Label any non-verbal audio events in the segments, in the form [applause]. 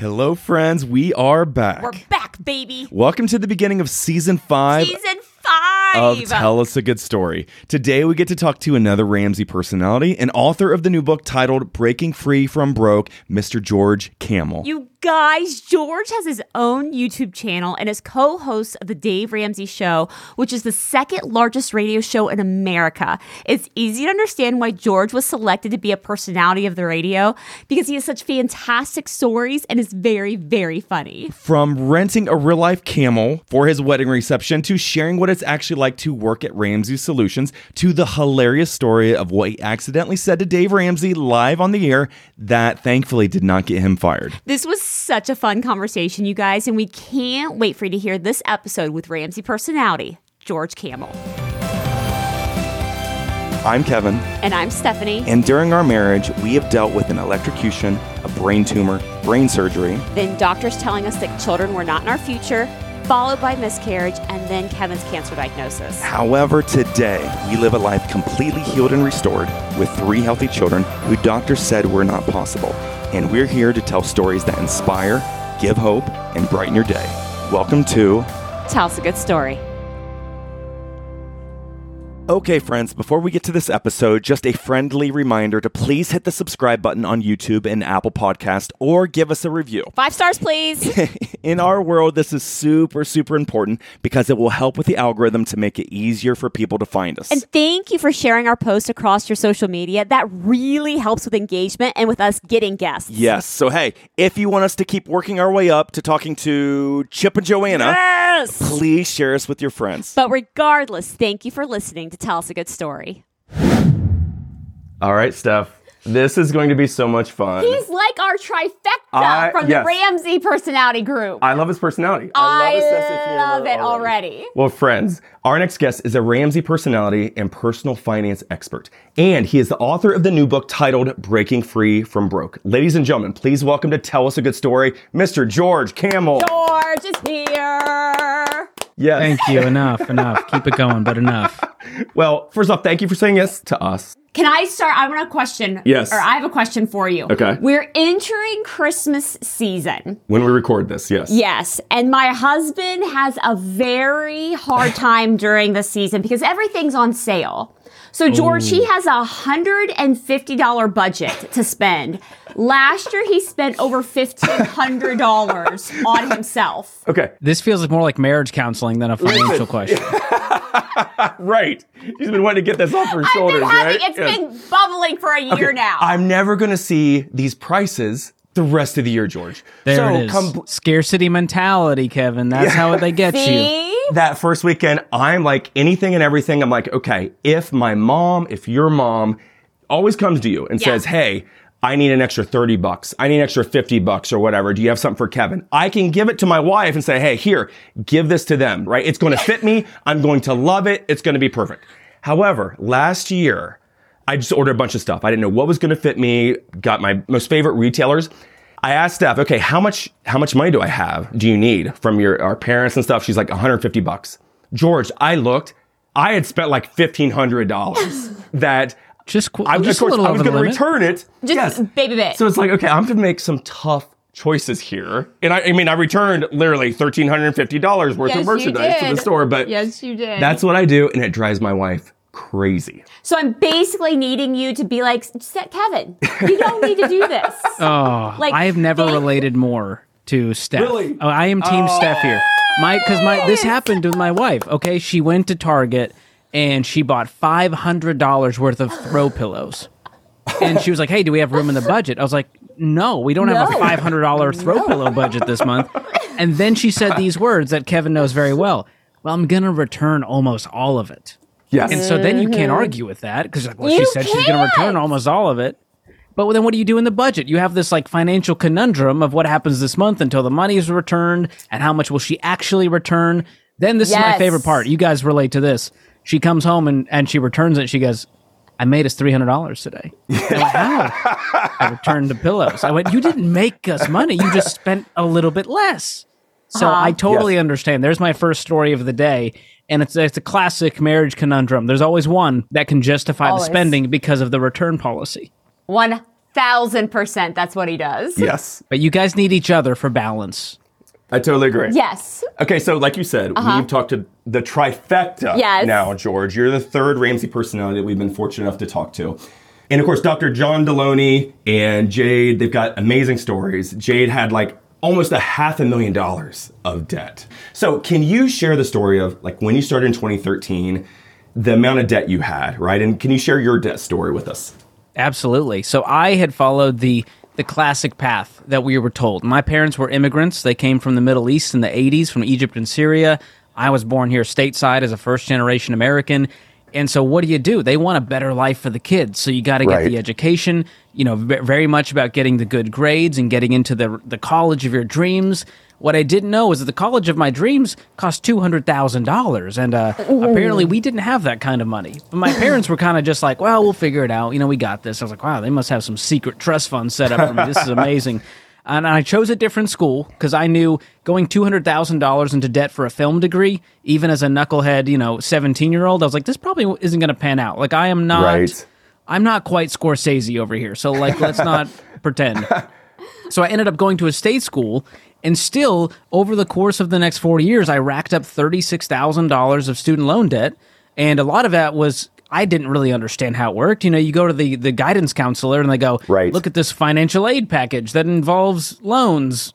Hello, friends. We are back. We're back, baby. Welcome to the beginning of season five Season. Of Tell Us a Good Story. Today, we get to talk to another Ramsey personality and author of the new book titled Breaking Free from Broke, Mr. George Kamel. you guys, George has his own YouTube channel and is co host of The Dave Ramsey Show, which is the second largest radio show in America. It's easy to understand why George was selected to be a personality of the radio because he has such fantastic stories and is very, very funny. From renting a real life camel for his wedding reception to sharing what it's actually like to work at Ramsey Solutions to the hilarious story of what he accidentally said to Dave Ramsey live on the air that thankfully did not get him fired. This was such a fun conversation, you guys, and we can't wait for you to hear this episode with Ramsey personality, George Kamel. I'm Kevin. And I'm Stephanie. And during our marriage, we have dealt with an electrocution, a brain tumor, brain surgery. then doctors telling us that children were not in our future, followed by miscarriage, and then Kevin's cancer diagnosis. However, today we live a life completely healed and restored with three healthy children who doctors said were not possible. And we're here to tell stories that inspire, give hope, and brighten your day. Welcome to Tell us a good story. Okay, friends, before we get to this episode, just a friendly reminder to please hit the subscribe button on YouTube and Apple Podcast or give us a review. Five stars, please. [laughs] In our world, this is super, super important because it will help with the algorithm to make it easier for people to find us. and thank you for sharing our post across your social media. That really helps with engagement and with us getting guests. yes, so hey, if you want us to keep working our way up to talking to Chip and Joanna, Yes! please share us with your friends. But regardless, thank you for listening to Tell Us a Good Story. All right, Steph, this is going to be so much fun. He's like our trifecta I- from yes. the Ramsey personality group. I love his personality. I his sense of humor love it already. Well, friends, our next guest is a Ramsey personality and personal finance expert. And he is the author of the new book titled Breaking Free from Broke. Ladies and gentlemen, please welcome to Tell Us a Good Story, Mr. George Kamel. George is here. Yes. Thank you. Enough, enough. Keep it going, but enough. [laughs] Well, first off, thank you for saying yes to us. Can I start? I want a question. Yes. Or I have a question for you. Okay. We're entering Christmas season. When we record this, yes. Yes. And my husband has a very hard time during the season because everything's on sale. So, George, he has a $150 budget to spend. Last year, he spent over $1,500 [laughs] on himself. Okay. This feels more like marriage counseling than a financial question. [laughs] Right. She's been wanting to get this off her I've shoulders, been having, right? it's Yes. been bubbling for a year now. I'm never going to see these prices the rest of the year, George. There so it is. come Scarcity mentality, Kevin. That's how they get you. That first weekend, I'm like anything and everything. I'm like, okay, if my mom, if your mom always comes to you and Yeah. says, hey, I need an extra 30 bucks. I need an extra 50 bucks or whatever. Do you have something for Kevin? I can give it to my wife and say, hey, here, give this to them, right? It's going to fit me. I'm going to love it. It's going to be perfect. However, last year, I just ordered a bunch of stuff. I didn't know what was going to fit me. Got my most favorite retailers. I asked Steph, okay, how much how much money do I have? Do you need from your our parents and stuff? She's like 150 bucks. George, I looked. I had spent like fifteen hundred dollars. [laughs] that Just, qu- I, just course a little I was going to return it. Just yes. baby bit. So it's like, okay, I'm going to make some tough choices here. And I, I mean, I returned literally $1,350 worth Yes, of merchandise to the store, but yes, you did. that's what I do. And it drives my wife crazy. So I'm basically needing you to be like, "Set Kevin, you don't need to do this. [laughs] Oh, Like, I have never they- related more to Steph. Really? Oh, I am Team oh. Steph here. My because my this happened with my wife. Okay, she went to Target and she bought five hundred dollars worth of throw [laughs] pillows, and she was like, "Hey, do we have room in the budget?" I was like, "No, we don't have a five hundred dollar throw pillow budget this month." And then she said these words that Kevin knows very well. Well, I'm gonna return almost all of it. Yes. And so then you can't argue with that because like, well, she You said she's going to return almost all of it. But then what do you do in the budget? You have this like financial conundrum of what happens this month until the money is returned and how much will she actually return. Then this is my favorite part. You guys relate to this. She comes home and, and she returns it. She goes, I made us $300 today. I went, how? I returned the pillows. I went, you didn't make us money. You just spent a little bit less. So Uh-huh. I totally Yes. understand. There's my first story of the day. And it's, it's a classic marriage conundrum. There's always one that can justify Always. the spending because of the return policy. One thousand percent that's what he does. Yes, But you guys need each other for balance. I totally agree. Yes. Okay, so like you said, uh-huh. we've talked to the trifecta Yes. now, George. You're the third Ramsey personality that we've been fortunate enough to talk to. And of course, Dr. John Deloney and Jade, they've got amazing stories. Jade had like almost a half a million dollars of debt. So, can you share the story of like when you started in 2013, the amount of debt you had, right? And can you share your debt story with us? Absolutely. So I had followed the the classic path that we were told. My parents were immigrants. They came from the Middle East in the 80s from Egypt and Syria. I was born here stateside as a first generation American. And so what do you do? They want a better life for the kids. So you got to get Right. the education, you know, ve- very much about getting the good grades and getting into the the college of your dreams. What I didn't know is that the college of my dreams cost two hundred thousand dollars, and uh, apparently we didn't have that kind of money. But my parents were kind of just like, "Well, we'll figure it out. You know, we got this." I was like, "Wow, they must have some secret trust fund set up for me. This is amazing." And I chose a different school because I knew going two hundred thousand dollars into debt for a film degree, even as a knucklehead, you know, seventeen year old, I was like, "This probably isn't going to pan out." Like, I am not. Right. I'm not quite Scorsese over here, so like, let's not [laughs] pretend. So I ended up going to a state school, and still, over the course of the next four years, I racked up thirty-six thousand dollars of student loan debt, and a lot of that was I didn't really understand how it worked. You know, you go to the the guidance counselor, and they go, Right. look at this financial aid package that involves loans."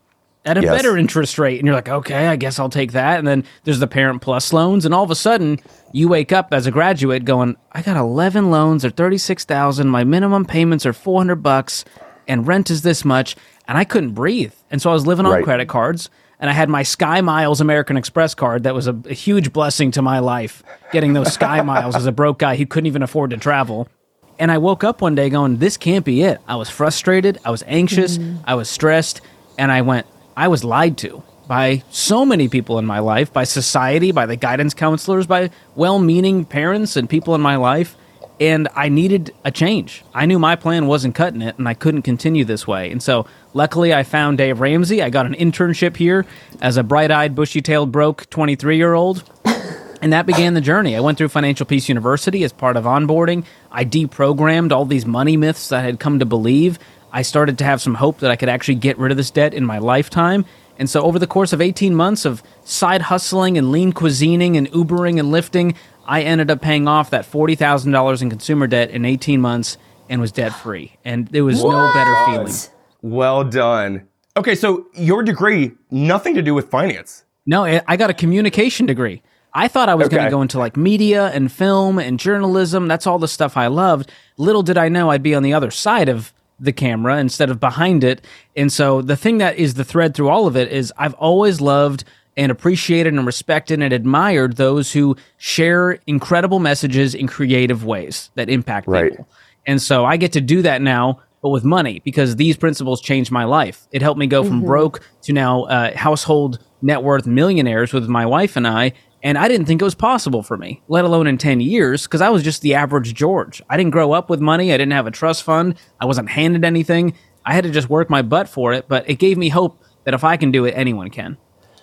At a Yes. better interest rate, and you're like, okay, I guess I'll take that. And then there's the Parent Plus loans, and all of a sudden, you wake up as a graduate going, I got 11 loans, they're 36,000. My minimum payments are 400 bucks, and rent is this much, and I couldn't breathe. And so I was living on Right. credit cards, and I had my Sky Miles American Express card that was a, a huge blessing to my life, getting those Sky [laughs] Miles as a broke guy who couldn't even afford to travel. And I woke up one day going, This can't be it. I was frustrated, I was anxious, mm-hmm. I was stressed, and I went, I was lied to by so many people in my life, by society, by the guidance counselors, by well meaning parents and people in my life. And I needed a change. I knew my plan wasn't cutting it, and I couldn't continue this way. And so, luckily, I found Dave Ramsey. I got an internship here as a bright eyed, bushy tailed, broke 23 year old. [laughs] And that began the journey. I went through Financial Peace University as part of onboarding. I deprogrammed all these money myths that I had come to believe. I started to have some hope that I could actually get rid of this debt in my lifetime. And so, over the course of 18 months of side hustling and lean cuisining and Ubering and lifting, I ended up paying off that $40,000 in consumer debt in 18 months and was debt free. And there was no better feeling. Well done. Okay, so your degree, nothing to do with finance. No, I I got a communication degree. I thought I was going to go into like media and film and journalism. That's all the stuff I loved. Little did I know I'd be on the other side of the camera instead of behind it. And so the thing that is the thread through all of it is I've always loved and appreciated and respected and admired those who share incredible messages in creative ways that impact Right. people. And so I get to do that now, but with money because these principles changed my life. It helped me go from broke to now uh, household net worth millionaires with my wife and I. And I didn't think it was possible for me, let alone in 10 years, because I was just the average George. I didn't grow up with money. I didn't have a trust fund. I wasn't handed anything. I had to just work my butt for it. But it gave me hope that if I can do it, anyone can.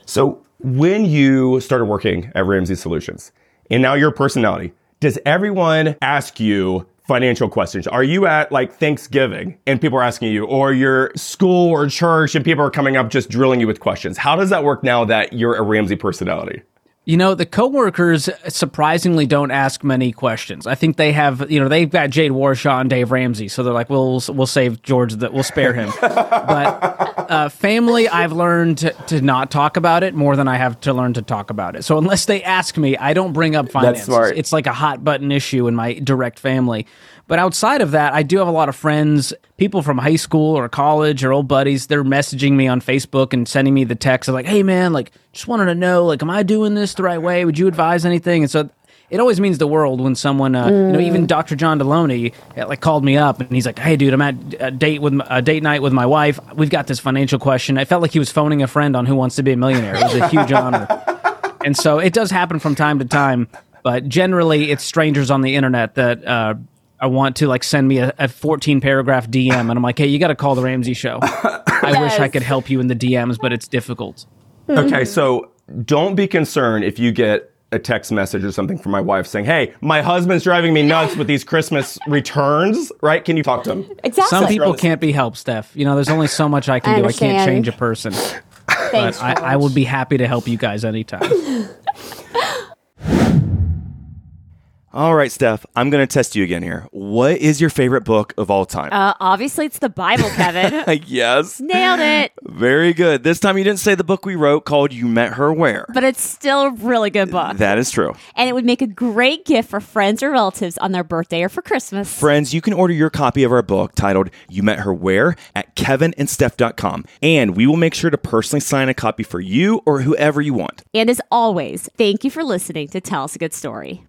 So when you started working at Ramsey Solutions, and now your personality, does everyone ask you financial questions? Are you at like Thanksgiving and people are asking you, or your school or church and people are coming up just drilling you with questions? How does that work now that you're a Ramsey personality? You know, the coworkers surprisingly don't ask many questions. I think they have, you know, they've got Jade Warshaw and Dave Ramsey, so they're like, we'll we'll save George, that we'll spare him. [laughs] but uh, family, I've learned to, to not talk about it more than I have to learn to talk about it. So unless they ask me, I don't bring up finances. smart. It's like a hot button issue in my direct family. But outside of that, I do have a lot of friends, people from high school or college or old buddies. They're messaging me on Facebook and sending me the text of like, "Hey man, like just wanted to know, like, am I doing this the right way? Would you advise anything?" And so it always means the world when someone, uh, you know, even Dr. John Deloney, uh, like called me up and he's like, "Hey, dude, I'm at a date with a date night with my wife. We've got this financial question." I felt like he was phoning a friend on Who Wants to Be a Millionaire. It was a huge [laughs] honor. And so it does happen from time to time, but generally it's strangers on the internet that uh, I want to like send me a, a 14 paragraph DM, and I'm like, hey, you got to call the Ramsey Show. I [laughs] wish I could help you in the DMs, but it's difficult. Okay, so don't be concerned if you get a text message or something from my wife saying, "Hey, my husband's driving me nuts with these Christmas returns." Right? Can you talk to him? Exactly. Some people can't be helped, Steph. You know, there's only so much I can I do. I can't change a person. [laughs] Thanks, But I, I would be happy to help you guys anytime. [laughs] All right, Steph, I'm going to test you again here. What is your favorite book of all time? Uh, obviously, it's the Bible, Kevin. [laughs] yes. Nailed it. Very good. This time you didn't say the book we wrote called You Met Her Where. But it's still a really good book. That is true. and it would make a great gift for friends or relatives on their birthday or for Christmas. Friends, you can order your copy of our book titled You Met Her Where at kevinandsteph.com. And we will make sure to personally sign a copy for you or whoever you want. and as always, thank you for listening to Tell Us a Good Story.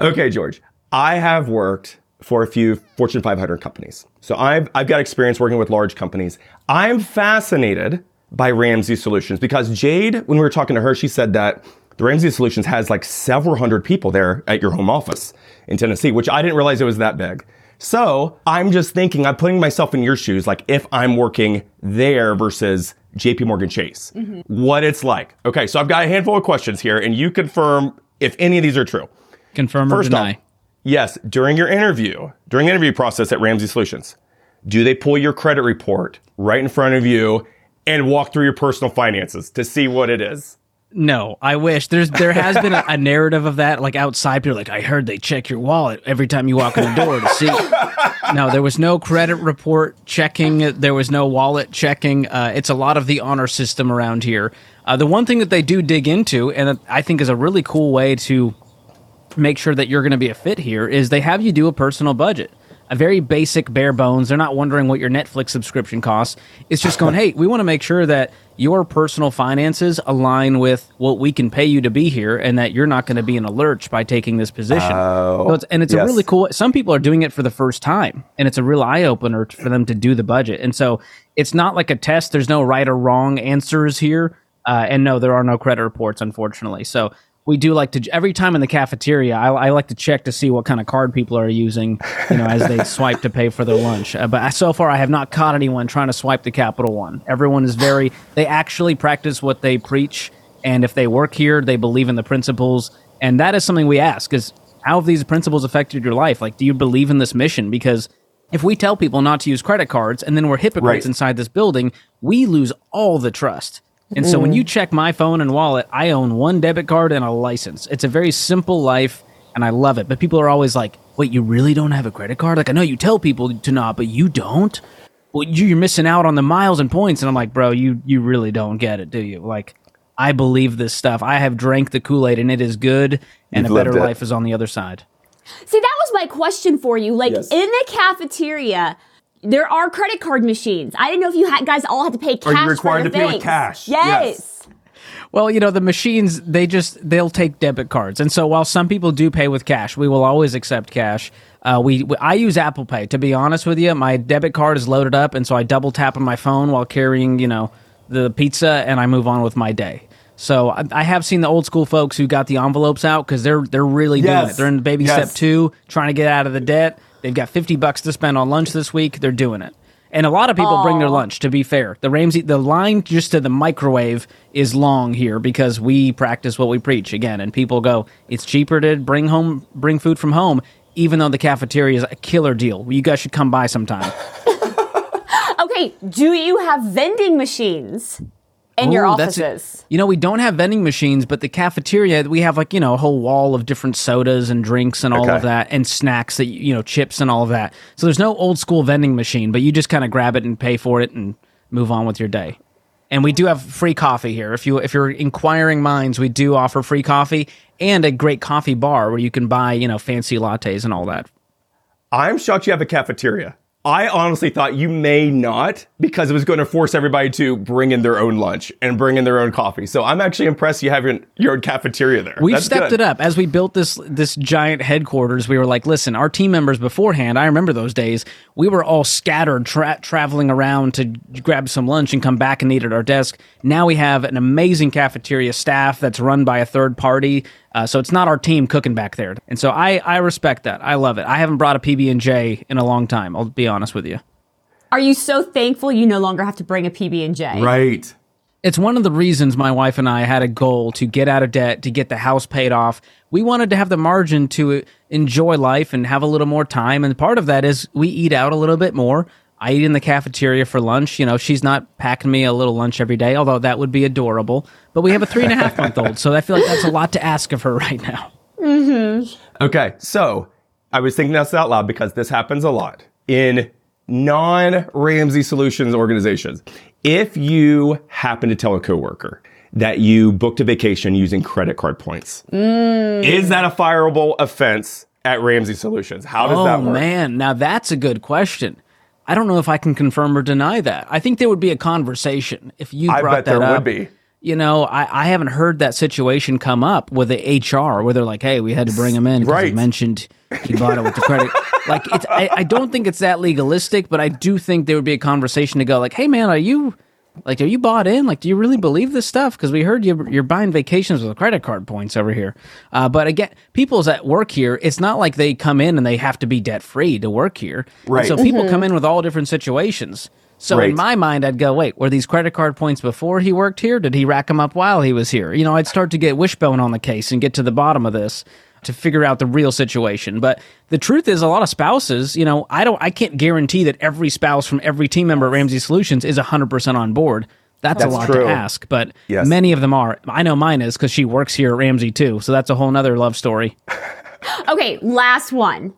Okay, George. I have worked for a few Fortune 500 companies. So I've, I've got experience working with large companies. I'm fascinated by Ramsey Solutions because Jade, when we were talking to her, she said that the Ramsey Solutions has like several hundred people there at your home office in Tennessee, which I didn't realize it was that big. So I'm just thinking, I'm putting myself in your shoes, like if I'm working there versus JP Morgan Chase, mm-hmm. what it's like. Okay, so I've got a handful of questions here, and you confirm if any of these are true. Confirm or First deny. off, yes, during your interview, during the interview process at Ramsey Solutions, do they pull your credit report right in front of you and walk through your personal finances to see what it is? No, I wish. There's there has been a, a narrative of that, like outside. People are like, I heard they check your wallet every time you walk in the door to see. [laughs] No, there was no credit report checking. There was no wallet checking. Uh, it's a lot of the honor system around here. Uh, the one thing that they do dig into, and I think is a really cool way to make sure that you're going to be a fit here, is they have you do a personal budget. A very basic, bare bones. They're not wondering what your Netflix subscription costs. It's just going, hey, we want to make sure that your personal finances align with what we can pay you to be here, and that you're not going to be in a lurch by taking this position. So it's, and it's a really cool. Some people are doing it for the first time, and it's a real eye opener for them to do the budget. And so it's not like a test. There's no right or wrong answers here, uh, and no, there are no credit reports, unfortunately. So we do like to every time in the cafeteria. I, I like to check to see what kind of card people are using, you know, as they [laughs] swipe to pay for their lunch. Uh, but so far, I have not caught anyone trying to swipe the Capital One. Everyone is very. They actually practice what they preach, and if they work here, they believe in the principles, and that is something we ask: is how have these principles affected your life? Like, do you believe in this mission? Because if we tell people not to use credit cards and then we're hypocrites Right. inside this building, we lose all the trust. And so when you mm. check my phone and wallet, I own one debit card and a license. It's a very simple life and I love it. But people are always like, wait, you really don't have a credit card? Like, I know you tell people to not, but you don't? Well, you- you're missing out on the miles and points. And I'm like, bro, you, you really don't get it, do you? Like, I believe this stuff. I have drank the Kool Aid and it is good. And You've a better life is on the other side. See, that was my question for you. Like Yes. in the cafeteria, there are credit card machines. I didn't know if you had, guys all had to pay cash. Are you for required the to pay with cash? Yes. Yes. Well, you know, the machines, they just, they'll take debit cards. And so while some people do pay with cash, we will always accept cash. Uh, we, we- I use Apple Pay. To be honest with you, my debit card is loaded up. And so I double tap on my phone while carrying, you know, the pizza and I move on with my day. So I, I have seen the old school folks who got the envelopes out because they're they're really doing it. They're in baby Yes. step two, trying to get out of the debt. They've got fifty bucks to spend on lunch this week. They're doing it. And a lot of people bring their lunch. To be fair, the Ramsey, the line just to the microwave is long here because we practice what we preach again. And people go, it's cheaper to bring home, bring food from home, even though the cafeteria is a killer deal. You guys should come by sometime. [laughs] Okay, do you have vending machines in your Ooh, that's- offices? You know, we don't have vending machines, but the cafeteria, we have like, you know, a whole wall of different sodas and drinks and all Okay. of that and snacks that, you know, chips and all of that. So there's no old school vending machine, but you just kind of grab it and pay for it and move on with your day. And we do have free coffee here. If you if you're inquiring minds, we do offer free coffee and a great coffee bar where you can buy, you know, fancy lattes and all that. I'm shocked you have a cafeteria. I honestly thought you may not because it was going to force everybody to bring in their own lunch and bring in their own coffee. So I'm actually impressed you have your, your own cafeteria there. We've That's stepped good. it up as we built this this giant headquarters. We were like, listen, our team members beforehand. I remember those days. We were all scattered, tra- traveling around to grab some lunch and come back and eat at our desk. Now we have an amazing cafeteria staff that's run by a third party. Uh, so it's not our team cooking back there, and so I I respect that. I love it. I haven't brought a PB and J in a long time. I'll be honest with you. Are you so thankful you no longer have to bring a PB and J? Right. It's one of the reasons my wife and I had a goal to get out of debt, to get the house paid off. We wanted to have the margin to enjoy life and have a little more time. And part of that is we eat out a little bit more. I eat in the cafeteria for lunch. You know, she's not packing me a little lunch every day, although that would be adorable. But we have a three and a half month old. So I feel like that's a lot to ask of her right now. Mm-hmm. Okay, so I was thinking this out loud because this happens a lot in non Ramsey Solutions organizations. If you happen to tell a coworker that you booked a vacation using credit card points, mm. is that a fireable offense at Ramsey Solutions? How does oh that work? man, now that's a good question. I don't know if I can confirm or deny that. I think there would be a conversation if you brought I bet that there up. would be. You know, I, I haven't heard that situation come up with the HR where they're like, "Hey, we had to bring him in because Right. he mentioned he bought it with the credit." [laughs] like, it's I, I don't think it's that legalistic, but I do think there would be a conversation to go like, "Hey, man, are you like, are you bought in? Like, do you really believe this stuff? Because we heard you you're buying vacations with credit card points over here." Uh, but again, people's at work here. It's not like they come in and they have to be debt free to work here. And Right. so people come in with all different situations. So Right. in my mind, I'd go, wait, were these credit card points before he worked here? Did he rack them up while he was here? You know, I'd start to get wishbone on the case and get to the bottom of this to figure out the real situation. But the truth is, a lot of spouses, you know, I don't, I can't guarantee that every spouse from every team member at Ramsey Solutions is 100% on board. That's, That's a lot true. to ask, but Yes. many of them are. I know mine is because she works here at Ramsey too. So that's a whole nother love story. [laughs] Okay, last one.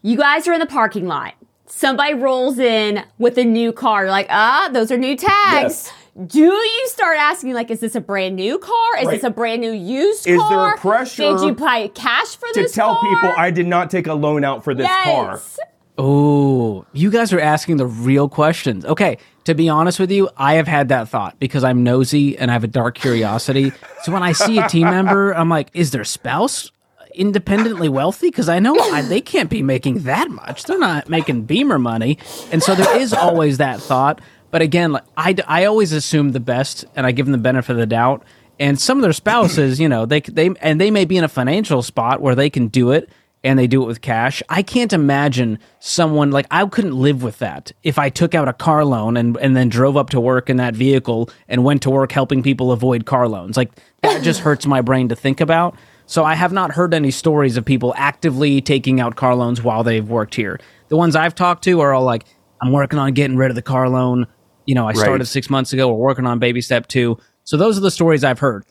You guys are in the parking lot. Somebody rolls in with a new car. You're like, ah, those are new tags. Yes. Do you start asking, like, is this a brand new car? Is Right. this a brand new used car? Is there a pressure Did you pay cash for this? To tell car? people I did not take a loan out for this car. Oh, you guys are asking the real questions. Okay, to be honest with you, I have had that thought because I'm nosy and I have a dark curiosity. So when I see a team member, I'm like, is their spouse independently wealthy? Because I know I, they can't be making that much. They're not making Beamer money. And so there is always that thought. But again, like, I, I always assume the best and I give them the benefit of the doubt. And some of their spouses, you know, they they and they may be in a financial spot where they can do it and they do it with cash. I can't imagine someone like I couldn't live with that if I took out a car loan and, and then drove up to work in that vehicle and went to work helping people avoid car loans. Like that just hurts my brain to think about. So I have not heard any stories of people actively taking out car loans while they've worked here. The ones I've talked to are all like, I'm working on getting rid of the car loan. You know, I started six months ago. We're working on baby step two. So those are the stories I've heard.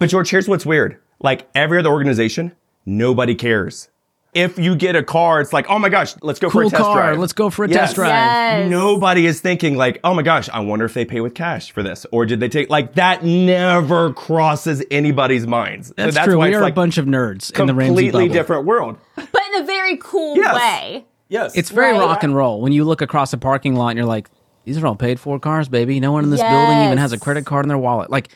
But George, here's what's weird. Like every other organization, nobody cares. If you get a car, it's like, oh my gosh, let's go for a test car. drive. Let's go for a Yes. test drive. Yes. Nobody is thinking like, oh my gosh, I wonder if they pay with cash for this, or did they take like that? Never crosses anybody's minds. So That's, true. why we are like a bunch of nerds in the Ramsey completely different world. But in a very cool Yes. way. Yes, It's very Right. rock and roll. When you look across a parking lot and you're like, these are all paid for cars, baby. No one in this building even has a credit card in their wallet. Like,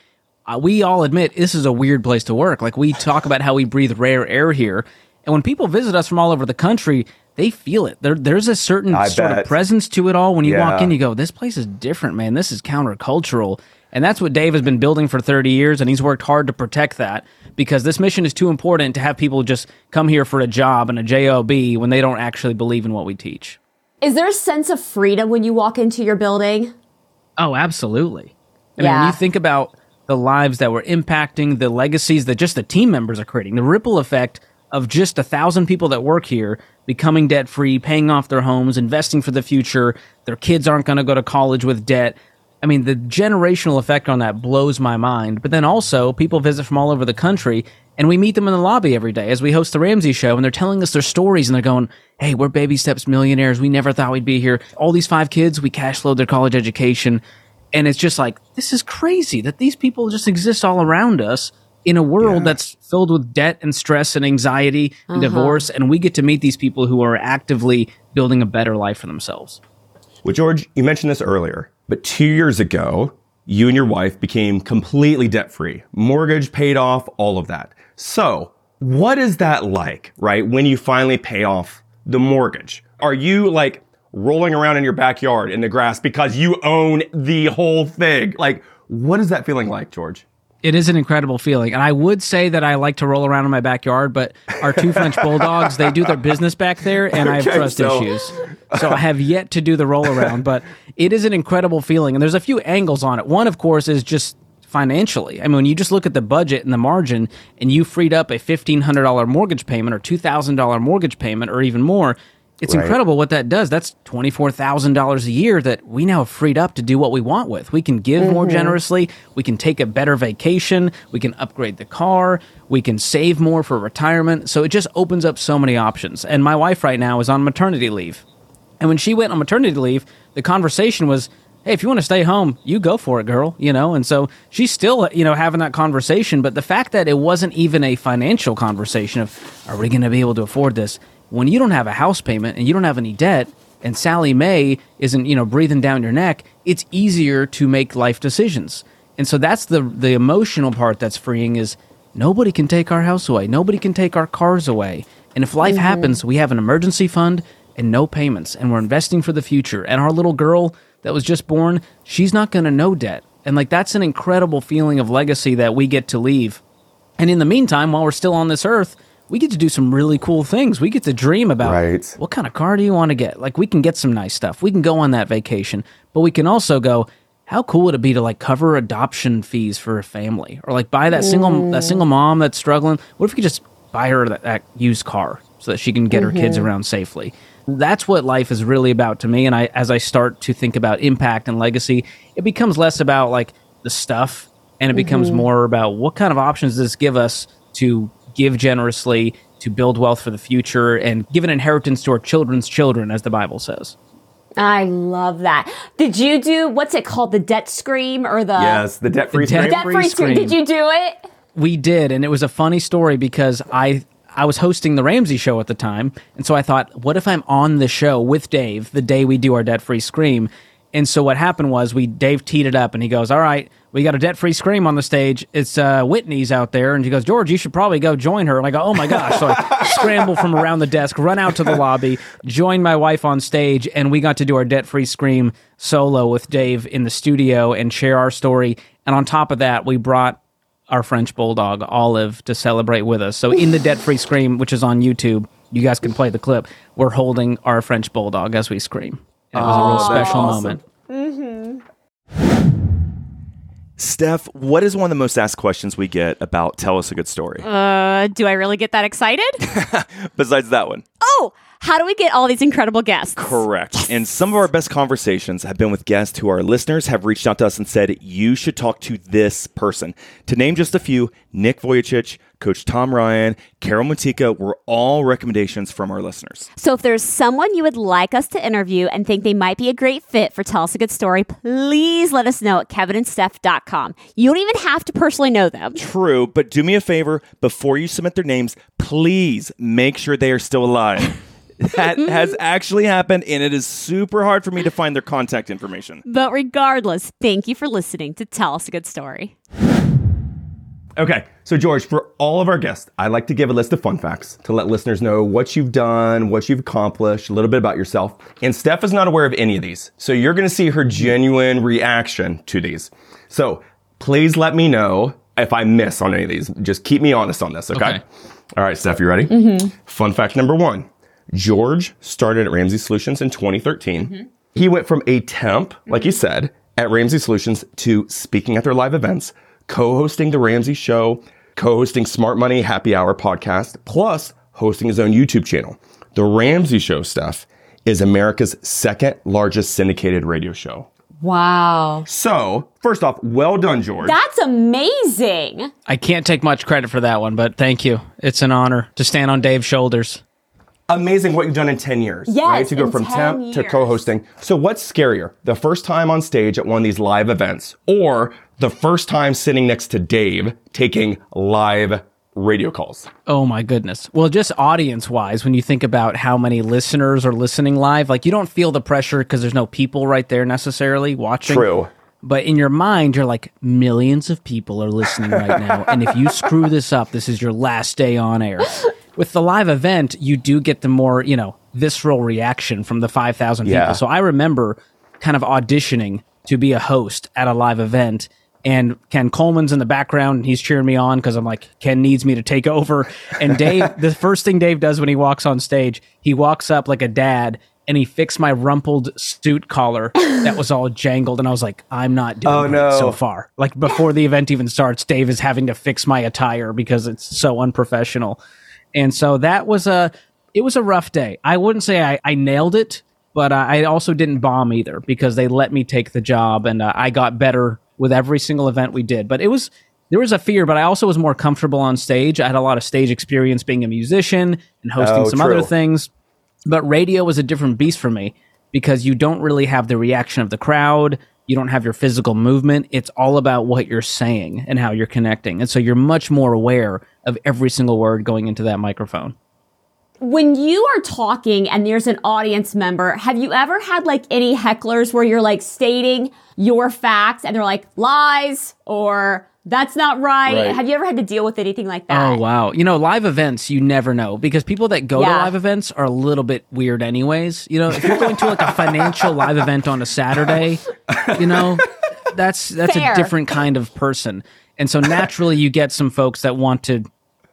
uh, we all admit this is a weird place to work. Like, we talk about how we breathe rare air here. And when people visit us from all over the country, they feel it. There, there's a certain I sort bet. of presence to it all. When you walk in, you go, this place is different, man. This is countercultural. And that's what Dave has been building for 30 years, and he's worked hard to protect that because this mission is too important to have people just come here for a job and a job when they don't actually believe in what we teach. Is there a sense of freedom when you walk into your building? Oh, absolutely. I mean, when Yeah. you think about the lives that we're impacting, the legacies that just the team members are creating, the ripple effect of just a thousand people that work here becoming debt free, paying off their homes, investing for the future, their kids aren't going to go to college with debt. I mean, the generational effect on that blows my mind. But then also, people visit from all over the country, and we meet them in the lobby every day as we host the Ramsey show, and they're telling us their stories, and they're going, Hey, we're baby steps millionaires. We never thought we'd be here. All these five kids, we cash flowed their college education. And it's just like, this is crazy that these people just exist all around us in a world that's filled with debt and stress and anxiety and uh-huh. divorce. And we get to meet these people who are actively building a better life for themselves. Well, George, you mentioned this earlier, but two years ago, you and your wife became completely debt free, mortgage paid off, all of that. So, what is that like, right? When you finally pay off the mortgage? Are you like rolling around in your backyard in the grass because you own the whole thing? Like, what is that feeling like, George? It is an incredible feeling. And I would say that I like to roll around in my backyard, but our two French [laughs] bulldogs, they do their business back there and I have Okay, trust so- issues. So I have yet to do the roll around, but it is an incredible feeling. And there's a few angles on it. One, of course, is just financially. I mean, when you just look at the budget and the margin and you freed up a $1,500 mortgage payment or $2,000 mortgage payment or even more, it's Right. incredible what that does. That's $24,000 a year that we now have freed up to do what we want with. We can give more mm-hmm. generously. We can take a better vacation. We can upgrade the car. We can save more for retirement. So it just opens up so many options. And my wife right now is on maternity leave. And when she went on maternity leave, the conversation was, "Hey, if you want to stay home, you go for it, girl." You know, and so she's still, you know, having that conversation. But the fact that it wasn't even a financial conversation of, "Are we going to be able to afford this?" When you don't have a house payment and you don't have any debt, and Sallie Mae isn't, you know, breathing down your neck, it's easier to make life decisions. And so that's the the emotional part that's freeing is nobody can take our house away. Nobody can take our cars away. And if life mm-hmm. happens, we have an emergency fund and no payments and we're investing for the future. And our little girl that was just born, she's not going to know debt. And like that's an incredible feeling of legacy that we get to leave. And in the meantime, while we're still on this earth, we get to do some really cool things. We get to dream about Right. what kind of car do you want to get? Like we can get some nice stuff. We can go on that vacation, but we can also go, how cool would it be to like cover adoption fees for a family or like buy that single that single mom that's struggling? What if we could just buy her that, that used car so that she can get her kids mm-hmm. around safely? That's what life is really about to me. And I as I start to think about impact and legacy, it becomes less about like the stuff and it becomes mm-hmm. more about what kind of options does this give us to give generously, to build wealth for the future, and give an inheritance to our children's children, as the Bible says. I love that. Did you do what's it called? The debt scream or the Yes, the debt free The debt- free Free scream? scream. Did you do it? We did, and it was a funny story because I I was hosting the Ramsey show at the time, and so I thought, what if I'm on the show with Dave the day we do our debt free scream? And so what happened was we Dave teed it up, and he goes, "All right, we got a debt free scream on the stage. It's uh, Whitney's out there," and she goes, "George, you should probably go join her." And I go, "Oh my gosh!" So I [laughs] scramble from around the desk, run out to the lobby, join my wife on stage, and we got to do our debt free scream solo with Dave in the studio and share our story. And on top of that, we brought our French bulldog Olive to celebrate with us. So in the debt free scream, which is on YouTube, you guys can play the clip. We're holding our French bulldog as we scream. And it was a real that's special awesome. moment. Steph, what is one of the most asked questions we get about Tell Us a Good Story? Uh, do I really get that excited? [laughs] Besides that one. oh, how do we get all these incredible guests? Correct. And some of our best conversations have been with guests who our listeners have reached out to us and said, you should talk to this person. To name just a few, Nick Vujicic, Coach Tom Ryan, Carol Matika were all recommendations from our listeners. So if there's someone you would like us to interview and think they might be a great fit for Tell Us a Good Story, please let us know at kevinandsteph.com. You don't even have to personally know them. True, but do me a favor before you submit their names, please make sure they are still alive. [laughs] that mm-hmm. has actually happened, and it is super hard for me to find their contact information. But regardless, thank you for listening to Tell Us a Good Story. Okay, so George, for all of our guests, I like to give a list of fun facts to let listeners know what you've done, what you've accomplished, a little bit about yourself. And Steph is not aware of any of these. So you're going to see her genuine reaction to these. So please let me know if I miss on any of these. Just keep me honest on this, okay? Okay. All right, Steph, you ready? Mm-hmm. Fun fact number one George started at Ramsey Solutions in 2013. He went from a temp, like you said, at Ramsey Solutions to speaking at their live events, co hosting The Ramsey Show, co hosting Smart Money Happy Hour podcast, plus hosting his own YouTube channel. The Ramsey Show stuff is America's second largest syndicated radio show. Wow. So, first off, well done, George. That's amazing. I can't take much credit for that one, but thank you. It's an honor to stand on Dave's shoulders. Amazing what you've done in 10 years. Yes, right? To go in from 10 temp to co-hosting. So what's scarier? The first time on stage at one of these live events or the first time sitting next to Dave taking live radio calls? Oh my goodness. Well, just audience wise, when you think about how many listeners are listening live, like you don't feel the pressure because there's no people right there necessarily watching. True. But in your mind, you're like, millions of people are listening right now. and if you screw this up, this is your last day on air. [laughs] With the live event, you do get the more, you know, visceral reaction from the 5,000 Yeah. people. So I remember kind of auditioning to be a host at a live event and Ken Coleman's in the background and he's cheering me on because I'm like, Ken needs me to take over. And [laughs] Dave, the first thing Dave does when he walks on stage, he walks up like a dad and he fixed my rumpled suit collar that was all jangled. And I was like, I'm not doing Oh, it no. so far. Like before the event even starts, Dave is having to fix my attire because it's so unprofessional. And so that was a, it was a rough day. I wouldn't say I, I nailed it, but uh, I also didn't bomb either because they let me take the job and uh, I got better with every single event we did. But it was there was a fear, but I also was more comfortable on stage. I had a lot of stage experience being a musician and hosting Oh, some true. other things. But radio was a different beast for me because you don't really have the reaction of the crowd. You don't have your physical movement. It's all about what you're saying and how you're connecting. And so you're much more aware of every single word going into that microphone. when you are talking and there's an audience member, have you ever had like any hecklers where you're like stating your facts and they're like lies or that's not right? Right. Have you ever had to deal with anything like that? Oh wow! You know, live events you never know because people that go to live events are a little bit weird, anyways. You know, if you're going to like a financial [laughs] live event on a Saturday, you know, that's that's Fair. a different kind of person, and so naturally you get some folks that want to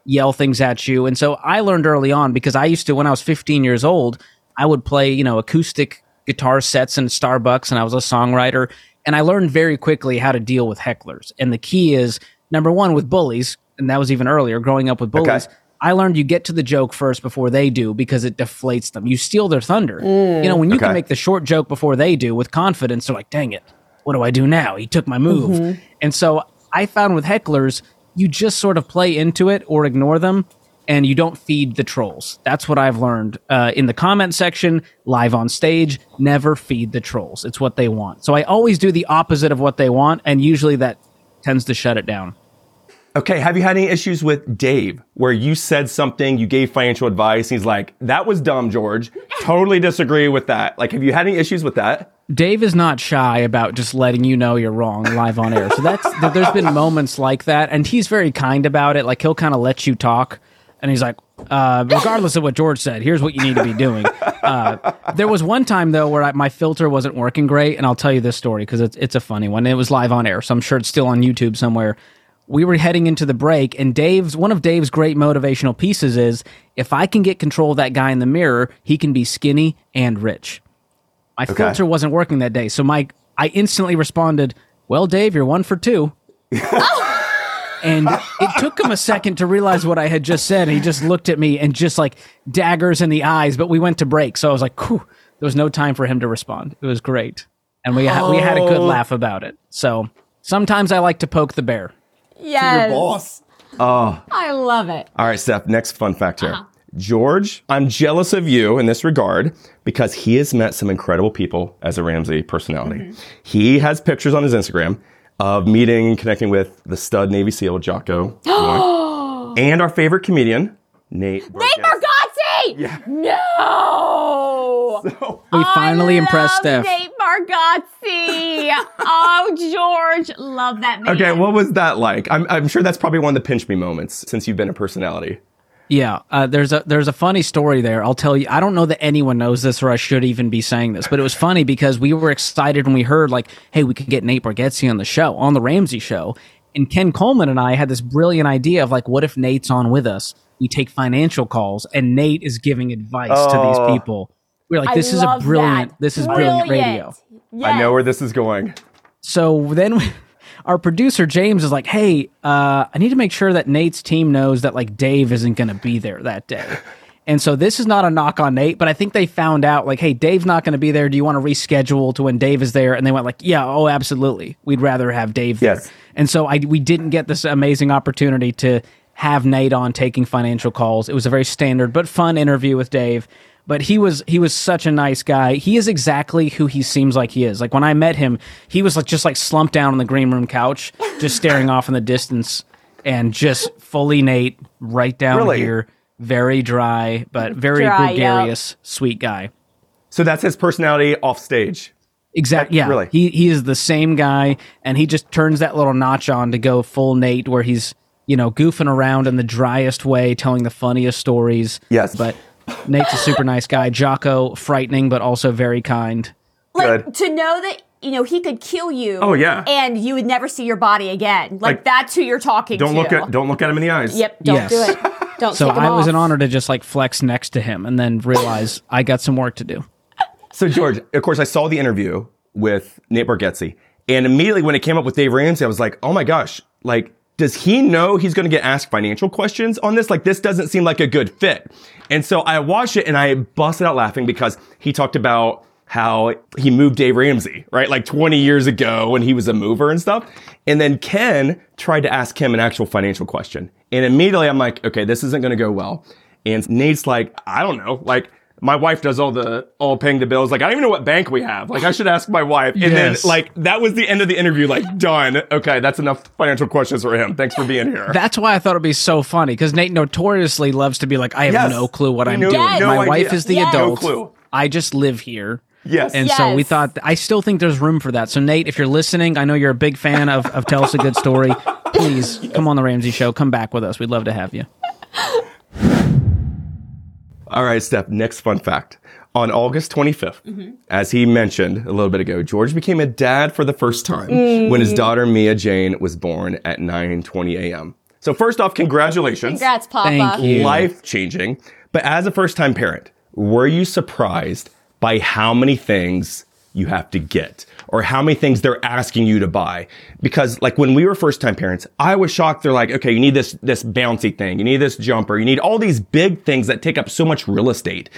yell things at you. And so I learned early on because I used to when I was 15 years old, I would play you know acoustic guitar sets in Starbucks, and I was a songwriter. And I learned very quickly how to deal with hecklers. And the key is number one with bullies, and that was even earlier, growing up with bullies. Okay. I learned you get to the joke first before they do because it deflates them. You steal their thunder. Mm. You know, when you Okay. can make the short joke before they do with confidence, they're like, dang it, what do I do now? He took my move. Mm-hmm. And so I found with hecklers, you just sort of play into it or ignore them and you don't feed the trolls. That's what I've learned uh, in the comment section, live on stage. Never feed the trolls. It's what they want. So I always do the opposite of what they want, and usually that tends to shut it down. Okay, have you had any issues with Dave where you said something, you gave financial advice, he's like, that was dumb, George. Totally disagree with that. Like, have you had any issues with that? Dave is not shy about just letting you know you're wrong live on air. So that's there's been moments like that, and he's very kind about it. Like he'll kind of let you talk, and he's like, uh, regardless of what George said, here's what you need to be doing. Uh, there was one time though where I, my filter wasn't working great, and I'll tell you this story because it's it's a funny one. It was live on air, so I'm sure it's still on YouTube somewhere. We were heading into the break, and Dave's one of Dave's great motivational pieces is if I can get control of that guy in the mirror, he can be skinny and rich. My filter wasn't working that day, so my I instantly responded, "Well, Dave, you're one for two. [laughs] and it took him a second to realize what I had just said. He just looked at me and just like daggers in the eyes. But we went to break, so I was like, "Whew." There was no time for him to respond. It was great, and we ha- we had a good Oh. laugh about it. So sometimes I like to poke the bear. yes. boss. Oh. I love it. All right, Steph, next fun fact here. Uh-huh. George, I'm jealous of you in this regard because he has met some incredible people as a Ramsey personality. Mm-hmm. He has pictures on his Instagram of meeting and connecting with the stud Navy SEAL Jocko [gasps] and our favorite comedian, Nate. Nate Bargatze! No! We finally I impressed love Steph. Nate Bargatze. oh, George, love that man. Okay, what was that like? I'm, I'm sure that's probably one of the pinch me moments since you've been a personality. Yeah, uh, there's a there's a funny story there. I'll tell you. I don't know that anyone knows this, or I should even be saying this, but it was funny because we were excited when we heard like, "Hey, we could get Nate Bargatze on the show, on the Ramsey show." And Ken Coleman and I had this brilliant idea of like, what if Nate's on with us? We take financial calls, and Nate is giving advice to Oh. these people. We're like, I this is a brilliant, that. this is brilliant radio. I know where this is going. So then our producer James is like, "Hey, uh, I need to make sure that Nate's team knows that like Dave isn't going to be there that day." [laughs] And so this is not a knock on Nate, but I think they found out like, "Hey, Dave's not going to be there. Do you want to reschedule to when Dave is there?" And they went like, "Yeah, oh, absolutely. We'd rather have Dave there." Yes. And so I we didn't get this amazing opportunity to have Nate on taking financial calls. It was a very standard but fun interview with Dave. But he was he was such a nice guy. He is exactly who he seems like he is. Like when I met him, he was like just like slumped down on the green room couch, just staring off in the distance, and just fully Nate right down Really? here, very dry but very Dry, yep. gregarious, sweet guy. So that's his personality off stage. Exactly. Yeah. really? He he is the same guy, and he just turns that little notch on to go full Nate, where he's you know goofing around in the driest way, telling the funniest stories. Yes. But Nate's a super nice guy. Jocko, frightening but also very kind. like Good. to know that you know, he could kill you. Oh, yeah. And you would never see your body again. Like, Like, that's who you're talking Don't to. look at don't look at him in the eyes. Yep, don't Yes. do it. Don't [laughs] So take him I was off. an honor to just like flex next to him and then realize I got some work to do. So George, of course, I saw the interview with Nate Bargatze, and immediately when it came up with Dave Ramsey, I was like, oh my gosh, like, does he know he's going to get asked financial questions on this? Like, this doesn't seem like a good fit. And so I watched it and I busted out laughing because he talked about how he moved Dave Ramsey, right? Like 20 years ago when he was a mover and stuff. And then Ken tried to ask him an actual financial question. And immediately I'm like, okay, this isn't going to go well. And Nate's like, I don't know, like, my wife does all the all paying the bills. Like I don't even know what bank we have. Like I should ask my wife. And Yes. then like that was the end of the interview. Like done. Okay, that's enough financial questions for him. Thanks for being here. That's why I thought it'd be so funny because Nate notoriously loves to be like, I have Yes. no clue what I'm know- doing. No My idea. wife is the Yes. adult. No clue. I just live here. yes. And so we thought, I still think there's room for that. So, Nate, if you're listening, I know you're a big fan of, of Tell Us a Good Story. Please come on the Ramsey Show. Come back with us. We'd love to have you. All right, Steph. Next fun fact. On August 25th, mm-hmm. as he mentioned a little bit ago, George became a dad for the first time mm. when his daughter Mia Jane was born at 9:20 a.m. So first off, congratulations. Congrats, Papa. Thank you. life changing. But as a first time parent, were you surprised by how many things you have to get or how many things they're asking you to buy? Because like when we were first time parents, I was shocked. They're like, okay, you need this, this bouncy thing. You need this jumper. You need all these big things that take up so much real estate.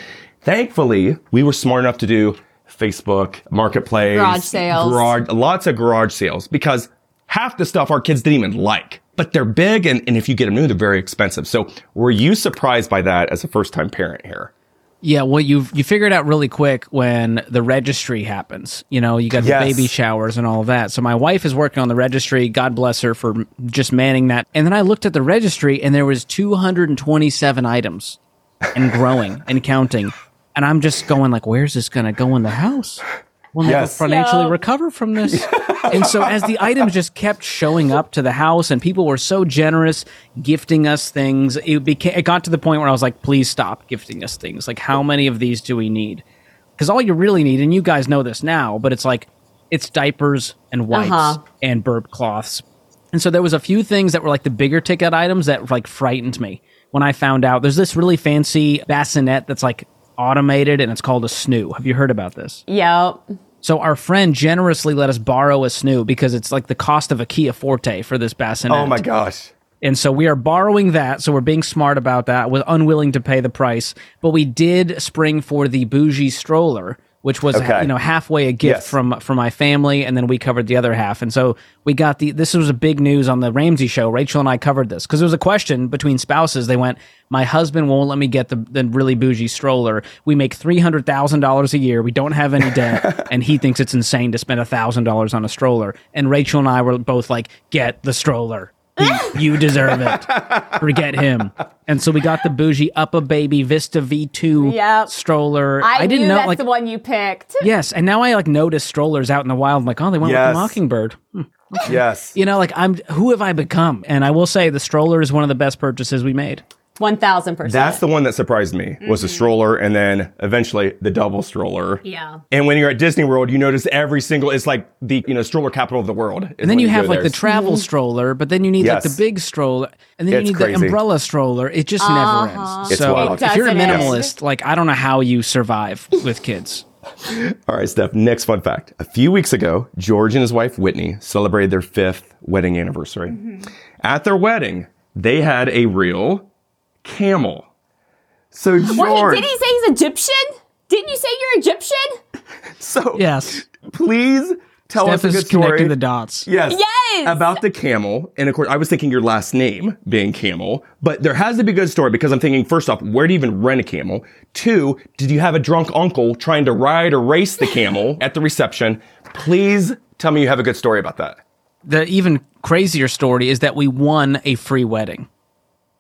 Thankfully, we were smart enough to do Facebook, marketplace, Garage sales. garage, lots of garage sales because half the stuff our kids didn't even like, but they're big. And, and if you get them new, they're very expensive. So were you surprised by that as a first time parent here? Yeah, well, you you figure it out really quick when the registry happens. You know, you got the Yes. baby showers and all of that. So my wife is working on the registry. God bless her for just manning that. And then I looked at the registry, and there was 227 items, and growing and counting. And I'm just going like, where's this going to go in the house? We'll never financially Yeah. recover from this. [laughs] and so as the items just kept showing up to the house, and people were so generous, gifting us things, it became it got to the point where I was like, please stop gifting us things. Like, how many of these do we need? Because all you really need, and you guys know this now, but it's like it's diapers and wipes Uh-huh. and burp cloths. And so there was a few things that were like the bigger ticket items that like frightened me when I found out there's this really fancy bassinet that's like automated and it's called a snoo. Have you heard about this? Yep. So our friend generously let us borrow a snoo because it's like the cost of a Kia Forte for this bassinet. Oh my gosh. And so we are borrowing that. So we're being smart about that. We're unwilling to pay the price, but we did spring for the bougie stroller, which was Okay. you know halfway a gift Yes. from from my family, and then we covered the other half. And so we got the. This was a big news on the Ramsey show. Rachel and I covered this because there was a question between spouses. They went, "My husband won't let me get the the really bougie stroller. We make three hundred thousand dollars a year. We don't have any debt, [laughs] and he thinks it's insane to spend thousand dollars on a stroller." And Rachel and I were both like, "Get the stroller." You- you deserve it. Forget him. And so we got the bougie UPPAbaby Vista V2 Yep. stroller. I, didn't knew know that's like the one you picked. yes, and now I like notice strollers out in the wild. I'm like, oh, they went with Yes. the mockingbird. Hmm. Yes. You know, like I'm. Who have I become? And I will say, the stroller is one of the best purchases we made. One thousand percent. That's the one that surprised me was the mm-hmm. stroller and then eventually the double stroller. Yeah. And when you're at Disney World, you notice every single it's like the you know stroller capital of the world. And then when you have like there. the travel mm-hmm. stroller, but then you need like the big stroller, and then It's you need crazy. the umbrella stroller. It just never uh-huh. ends. It's so wild. if you're a minimalist, like I don't know how you survive with kids. [laughs] All right, Steph, next fun fact. A few weeks ago, George and his wife Whitney celebrated their fifth wedding anniversary. Mm-hmm. At their wedding, they had a real camel. So George, Wait, did he say he's Egyptian? Didn't you say you're Egyptian? [laughs] so Yes, please tell Steph us a is good story. connecting the dots. Yes. Yes! About the camel. And of course, I was thinking your last name being Kamel, but there has to be a good story because I'm thinking, first off, where do you even rent a camel? Two, did you have a drunk uncle trying to ride or race the camel [laughs] at the reception? Please tell me you have a good story about that. the even crazier story is that we won a free wedding.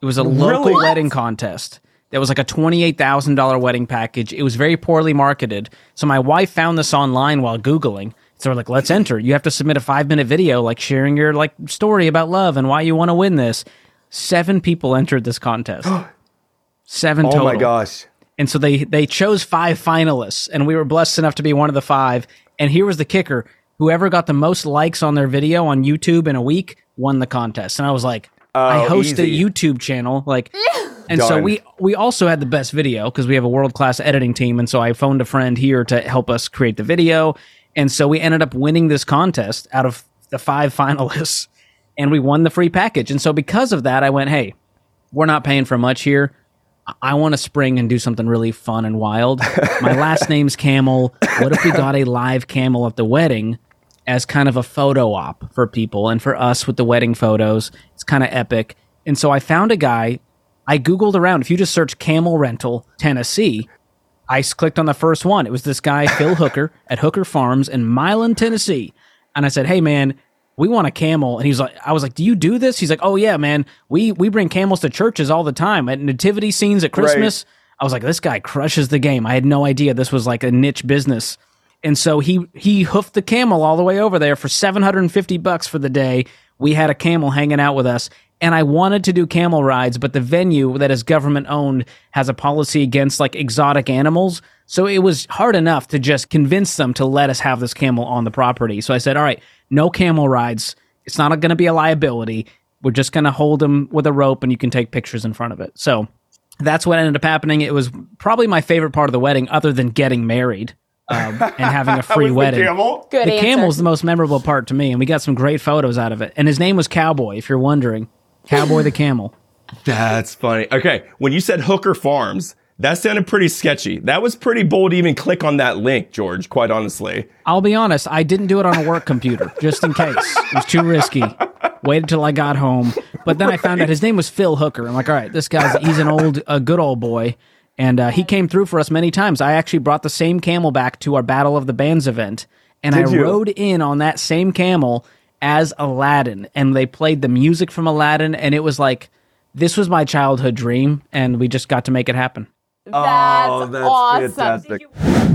It was a local Really? wedding contest. That was like a twenty-eight thousand dollar wedding package. It was very poorly marketed. So my wife found this online while googling. So we're like, let's enter. You have to submit a five-minute video, like sharing your like story about love and why you want to win this. Seven people entered this contest. [gasps] Seven total. Oh my gosh. And so they they chose five finalists, and we were blessed enough to be one of the five. And here was the kicker: whoever got the most likes on their video on YouTube in a week won the contest. And I was like, I Oh, host easy. a YouTube channel, like, [laughs] and so we we also had the best video because we have a world class editing team, and so I phoned a friend here to help us create the video, and so we ended up winning this contest out of the five [laughs] finalists, and we won the free package. And so because of that, I went, hey, we're not paying for much here. I- I want to spring and do something really fun and wild. My last [laughs] name's Kamel. What if we got a live camel at the wedding as kind of a photo op for people and for us with the wedding photos? It's kind of epic. And so I found a guy. I Googled around. If you just search camel rental Tennessee, I clicked on the first one. It was this guy, Phil [laughs] Hooker, at Hooker Farms in Milan, Tennessee. And I said, Hey, man, we want a camel. And he's like, I was like, Do you do this? He's like, Oh, yeah, man. We, we bring camels to churches all the time at nativity scenes at Christmas. I was like, This guy crushes the game. I had no idea this was like a niche business. And so he he hoofed the camel all the way over there for 750 bucks for the day. We had a camel hanging out with us. And I wanted to do camel rides, but the venue that is government owned has a policy against like exotic animals. So it was hard enough to just convince them to let us have this camel on the property. So I said, all right, no camel rides. It's not going to be a liability. We're just going to hold him with a rope and you can take pictures in front of it. So that's what ended up happening. It was probably my favorite part of the wedding, other than getting married um, and having a [laughs] free wedding. camel? Good the answer. camel's the most memorable part to me, and we got some great photos out of it. And his name was Cowboy, if you're wondering. Cowboy the camel. [laughs] That's funny. Okay, when you said Hooker Farms, that sounded pretty sketchy. That was pretty bold to even click on that link, George, quite honestly. I'll be honest, I didn't do it on a work computer, just in case. It was too risky. Waited till I got home. But then I found out his name was Phil Hooker. I'm like, all right, this guy's, he's an old, a good old boy. And uh, he came through for us many times. I actually brought the same camel back to our Battle of the Bands event. And I you? rode in on that same camel as Aladdin. And they played the music from Aladdin. And it was like, this was my childhood dream. And we just got to make it happen. That's, Oh, that's awesome. fantastic.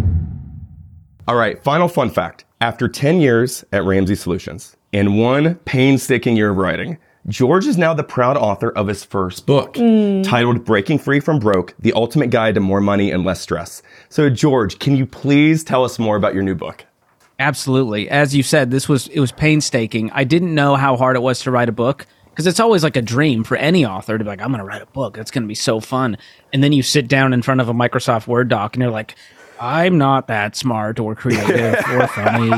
All right, final fun fact. After 10 years at Ramsey Solutions and one painstaking year of writing, George is now the proud author of his first book mm. titled Breaking Free from Broke The Ultimate Guide to More Money and Less Stress. So, George, can you please tell us more about your new book? Absolutely. As you said, this was it was painstaking. I didn't know how hard it was to write a book because it's always like a dream for any author to be like, I'm going to write a book. It's going to be so fun. And then you sit down in front of a Microsoft Word doc and you're like, I'm not that smart or creative [laughs] or funny.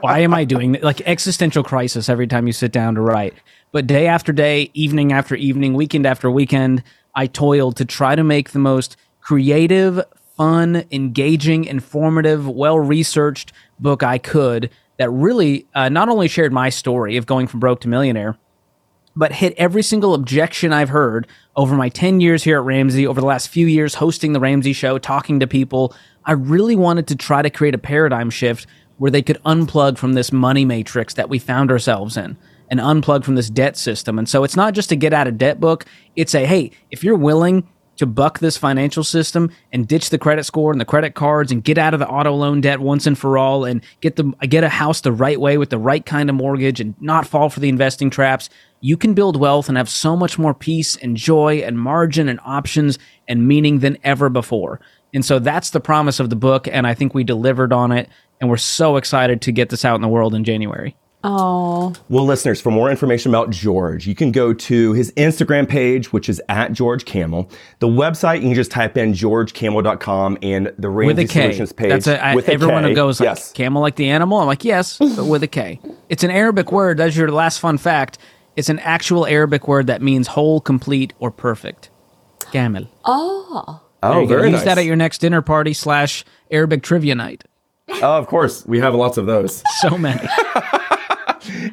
Why am I doing that? Like existential crisis every time you sit down to write. But day after day, evening after evening, weekend after weekend, I toiled to try to make the most creative, fun, engaging, informative, well researched book I could that really uh, not only shared my story of going from broke to millionaire, but hit every single objection I've heard over my 10 years here at Ramsey, over the last few years hosting the Ramsey show, talking to people. I really wanted to try to create a paradigm shift where they could unplug from this money matrix that we found ourselves in and unplug from this debt system. And so it's not just a get out of debt book, it's a hey, if you're willing to buck this financial system and ditch the credit score and the credit cards and get out of the auto loan debt once and for all and get the get a house the right way with the right kind of mortgage and not fall for the investing traps you can build wealth and have so much more peace and joy and margin and options and meaning than ever before and so that's the promise of the book and i think we delivered on it and we're so excited to get this out in the world in january Oh, Well, listeners, for more information about George, you can go to his Instagram page, which is at George Kamel. The website, you can just type in georgekamel.com and the Ramsey with a K. Solutions page. That's a, I, with a everyone K. who goes like yes. camel like the animal. I'm like yes, but with a K. It's an Arabic word. That's your last fun fact. It's an actual Arabic word that means whole, complete, or perfect. Gamel. Ah. Oh, There you go. very Use nice. that at your next dinner party slash Arabic trivia night. oh, of course. We have lots of those. [laughs] So many. [laughs]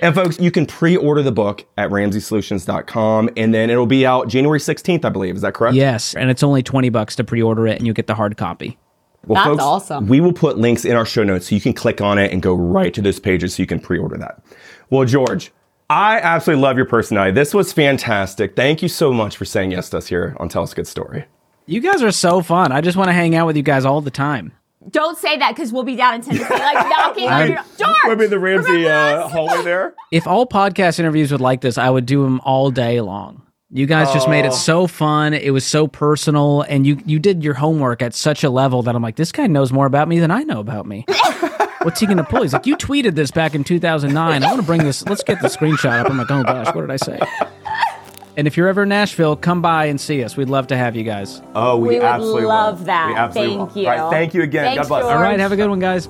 And folks, you can pre-order the book at ramseysolutions.com and then it'll be out January 16th, I believe. Is that correct? yes, and it's only twenty bucks to pre-order it, and you get the hard copy. Well, That's awesome. We will put links in our show notes so you can click on it and go right to those pages so you can pre-order that. Well, George, I absolutely love your personality. This was fantastic. Thank you so much for saying yes to us here on Tell Us a Good Story. You guys are so fun. I just want to hang out with you guys all the time. Don't say that because we'll be down in Tennessee, like knocking on [laughs] your George. Maybe the Ramsey remember uh, hallway there. If all podcast interviews would like this, I would do them all day long. You guys just made it so fun. It was so personal, and you you did your homework at such a level that I'm like, this guy knows more about me than I know about me. [laughs] What's he gonna pull? He's like, you tweeted this back in 2009. I want to bring this. Let's get the screenshot up. I'm like, oh gosh, what did I say? And if you're ever in Nashville, come by and see us. We'd love to have you guys. Oh, we, We would absolutely love will. that. We absolutely Thank will. you. All right, thank you again. Thanks, God bless. George. All right, have a good one, guys.